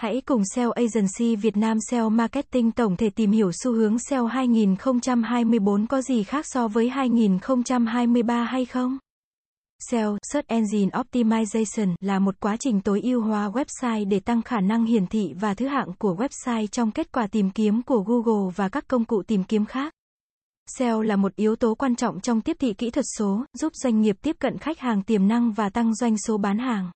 Hãy cùng SEO Agency Việt Nam SEO Marketing tổng thể tìm hiểu xu hướng SEO 2024 có gì khác so với 2023 hay không? SEO, Search Engine Optimization, là một quá trình tối ưu hóa website để tăng khả năng hiển thị và thứ hạng của website trong kết quả tìm kiếm của Google và các công cụ tìm kiếm khác. SEO là một yếu tố quan trọng trong tiếp thị kỹ thuật số, giúp doanh nghiệp tiếp cận khách hàng tiềm năng và tăng doanh số bán hàng.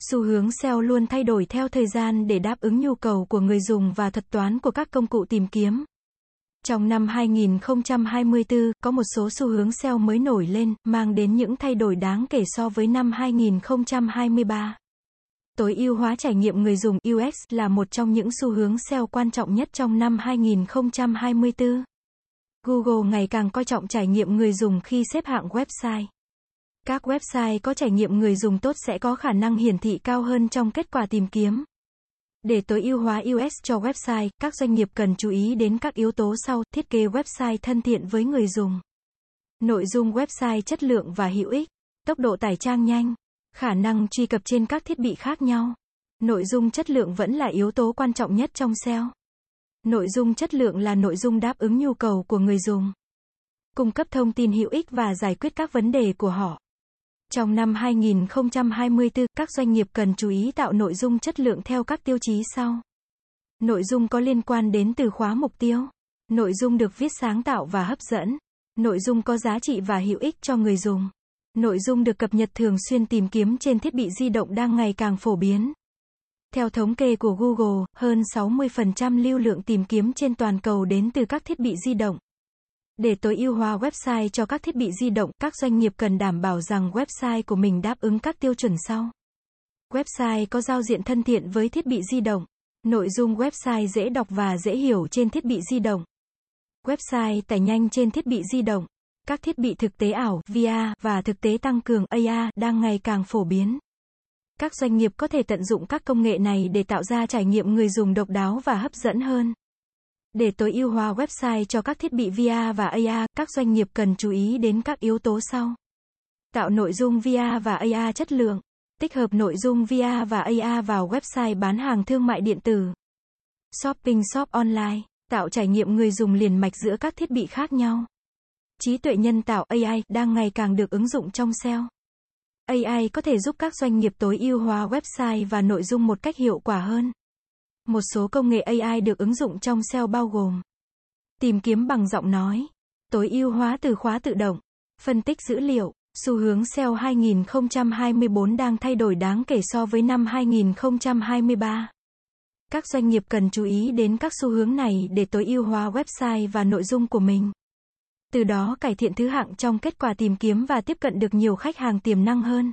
Xu hướng SEO luôn thay đổi theo thời gian để đáp ứng nhu cầu của người dùng và thuật toán của các công cụ tìm kiếm. Trong năm 2024, có một số xu hướng SEO mới nổi lên, mang đến những thay đổi đáng kể so với năm 2023. Tối ưu hóa trải nghiệm người dùng UX là một trong những xu hướng SEO quan trọng nhất trong năm 2024. Google ngày càng coi trọng trải nghiệm người dùng khi xếp hạng website. Các website có trải nghiệm người dùng tốt sẽ có khả năng hiển thị cao hơn trong kết quả tìm kiếm. Để tối ưu hóa UX cho website, các doanh nghiệp cần chú ý đến các yếu tố sau: thiết kế website thân thiện với người dùng, nội dung website chất lượng và hữu ích, tốc độ tải trang nhanh, khả năng truy cập trên các thiết bị khác nhau. Nội dung chất lượng vẫn là yếu tố quan trọng nhất trong SEO. Nội dung chất lượng là nội dung đáp ứng nhu cầu của người dùng, cung cấp thông tin hữu ích và giải quyết các vấn đề của họ. Trong năm 2024, các doanh nghiệp cần chú ý tạo nội dung chất lượng theo các tiêu chí sau. Nội dung có liên quan đến từ khóa mục tiêu. Nội dung được viết sáng tạo và hấp dẫn. Nội dung có giá trị và hữu ích cho người dùng. Nội dung được cập nhật thường xuyên tìm kiếm trên thiết bị di động đang ngày càng phổ biến. Theo thống kê của Google, hơn 60% lưu lượng tìm kiếm trên toàn cầu đến từ các thiết bị di động. Để tối ưu hóa website cho các thiết bị di động, các doanh nghiệp cần đảm bảo rằng website của mình đáp ứng các tiêu chuẩn sau. Website có giao diện thân thiện với thiết bị di động. Nội dung website dễ đọc và dễ hiểu trên thiết bị di động. Website tải nhanh trên thiết bị di động. Các thiết bị thực tế ảo VR và thực tế tăng cường AR đang ngày càng phổ biến. Các doanh nghiệp có thể tận dụng các công nghệ này để tạo ra trải nghiệm người dùng độc đáo và hấp dẫn hơn. Để tối ưu hóa website cho các thiết bị VR và AR, các doanh nghiệp cần chú ý đến các yếu tố sau. Tạo nội dung VR và AR chất lượng. Tích hợp nội dung VR và AR vào website bán hàng thương mại điện tử. Shopping shop online. Tạo trải nghiệm người dùng liền mạch giữa các thiết bị khác nhau. Trí tuệ nhân tạo AI đang ngày càng được ứng dụng trong SEO. AI có thể giúp các doanh nghiệp tối ưu hóa website và nội dung một cách hiệu quả hơn. Một số công nghệ AI được ứng dụng trong SEO bao gồm tìm kiếm bằng giọng nói, tối ưu hóa từ khóa tự động, phân tích dữ liệu. Xu hướng SEO 2024 đang thay đổi đáng kể so với năm 2023. Các doanh nghiệp cần chú ý đến các xu hướng này để tối ưu hóa website và nội dung của mình. Từ đó cải thiện thứ hạng trong kết quả tìm kiếm và tiếp cận được nhiều khách hàng tiềm năng hơn.